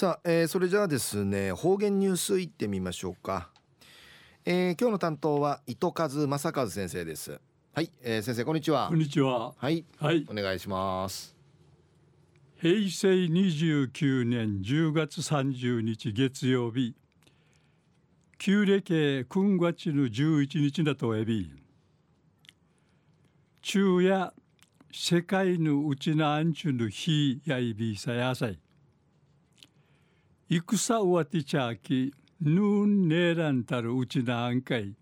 さあ、えー、それじゃあですね方言ニュースいってみましょうか、えー、今日の担当は糸数正和先生です。はい、えー、先生こんにちは。こんにちは。はい、はい、お願いします。平成29年10月30日月曜日。旧暦君月の11日だとえび。昼夜世界のうちなあんちゅの日やいびさやさい戦うわてちゃきぬんねらんたるうちなあんかい。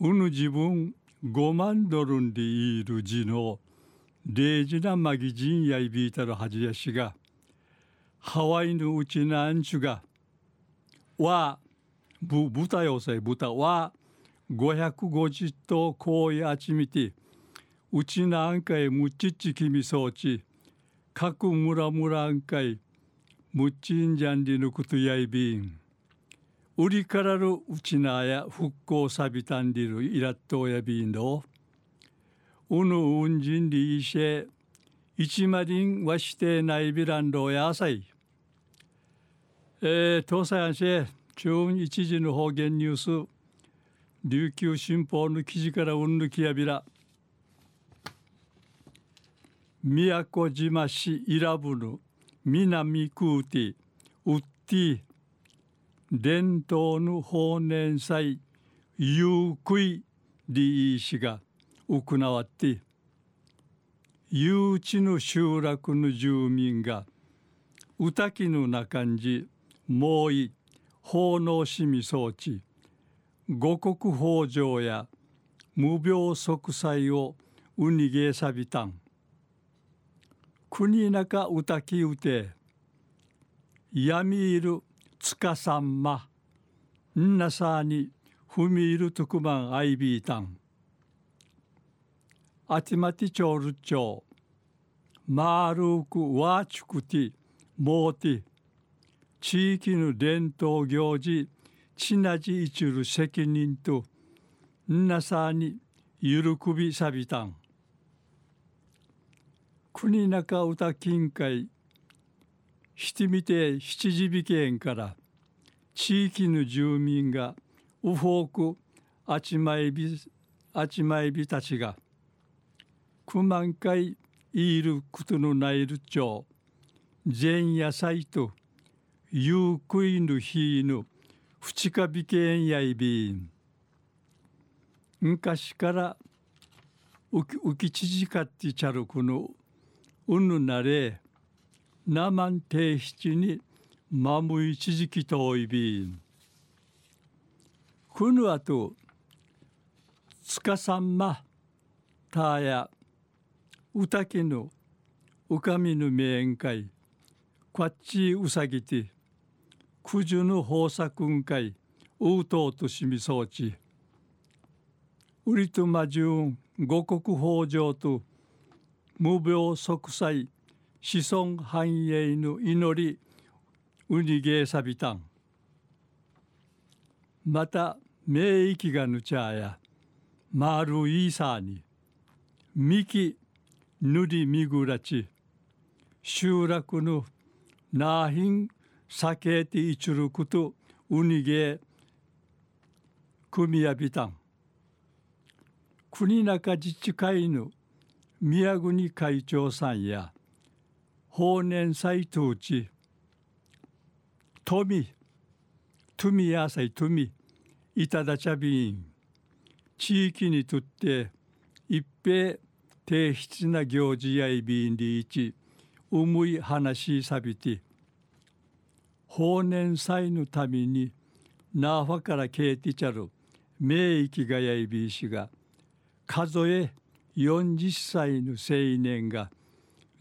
うぬ自分5万ドルんでいる字の礼事なまぎじんやいびいたるはじやしがハワイのうちなあんちゅがわぶ豚よせ豚は550頭こうやちみてうちなあんかいむちっちきみそうち各村村あんかいむっちんじゃんりぬくとやいびん。売りからるうちなや復興さびたんりるいらっとやびんど。うぬうんじんりいしえ、一まりんわしてないびらんろやさい。えー、東西安市中一時の方言ニュース、琉球新報の記事からうんぬきやびら。宮古島市伊良部の南空テウッティ伝統の法年祭ゆうくいリー氏が行わって誘致の集落の住民が歌きの中んじもうい奉納しみ装置五穀豊穣や無病息災をうにげさびたん。国中歌きうて闇いるつかさんまんなさにふみいるとくまんあいびいたんあちまてちょるちょまるくわちくてもうて地域の伝統行事ちなじいちる責任とんなさにゆるくびさびたん。国中歌近海七味亭七時美県から地域の住民がウフォークあちまいびあちまいびたちが九万回いることのないる町前夜祭とゆうくいぬひいぬふちかびけんやいびん。昔から浮き縮かってちゃるこのうぬなれなまんて七にまむいちじきといびん。くぬあとつかさんまたやうたきぬうかみぬめんかいこっちうさぎてくじゅぬ豊作んかいううとうとしみそうち。うりとまじゅん五穀豊穣と無病息災子孫繁栄の祈りうにげさびたんまた名域がぬちゃやまるいさにみきぬりみぐらち集落のなひんさけていちることうにげくみやびたん。国中自治会の宮国会長さんや法年祭統治富富やさい富いただちゃびん地域にとって一平低質な行事やいびんりいち重い話さびて法年祭のためにナーファからけいてちゃる名域がやいびいしが数え40歳の青年が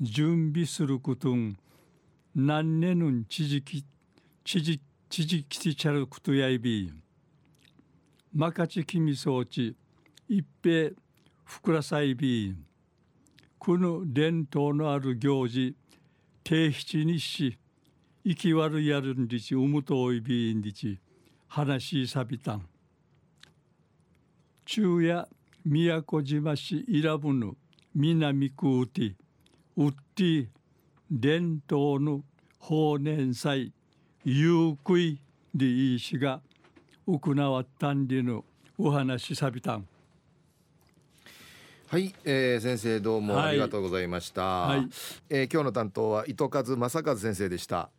準備することん何年の知識知識知識きてちゃることやいびまかちきみそうち一平ふくらさいびこの伝統のある行事定七にし生き悪やるんりちうむとおいびんりち話しさびたん。昼夜宮古島市伊良部の南区うてうって伝統の法年祭有悔でいいしが行わったんりのお話さびたん。はい、えー、先生どうもありがとうございました、はい。えー今日の担当は糸数正和先生でした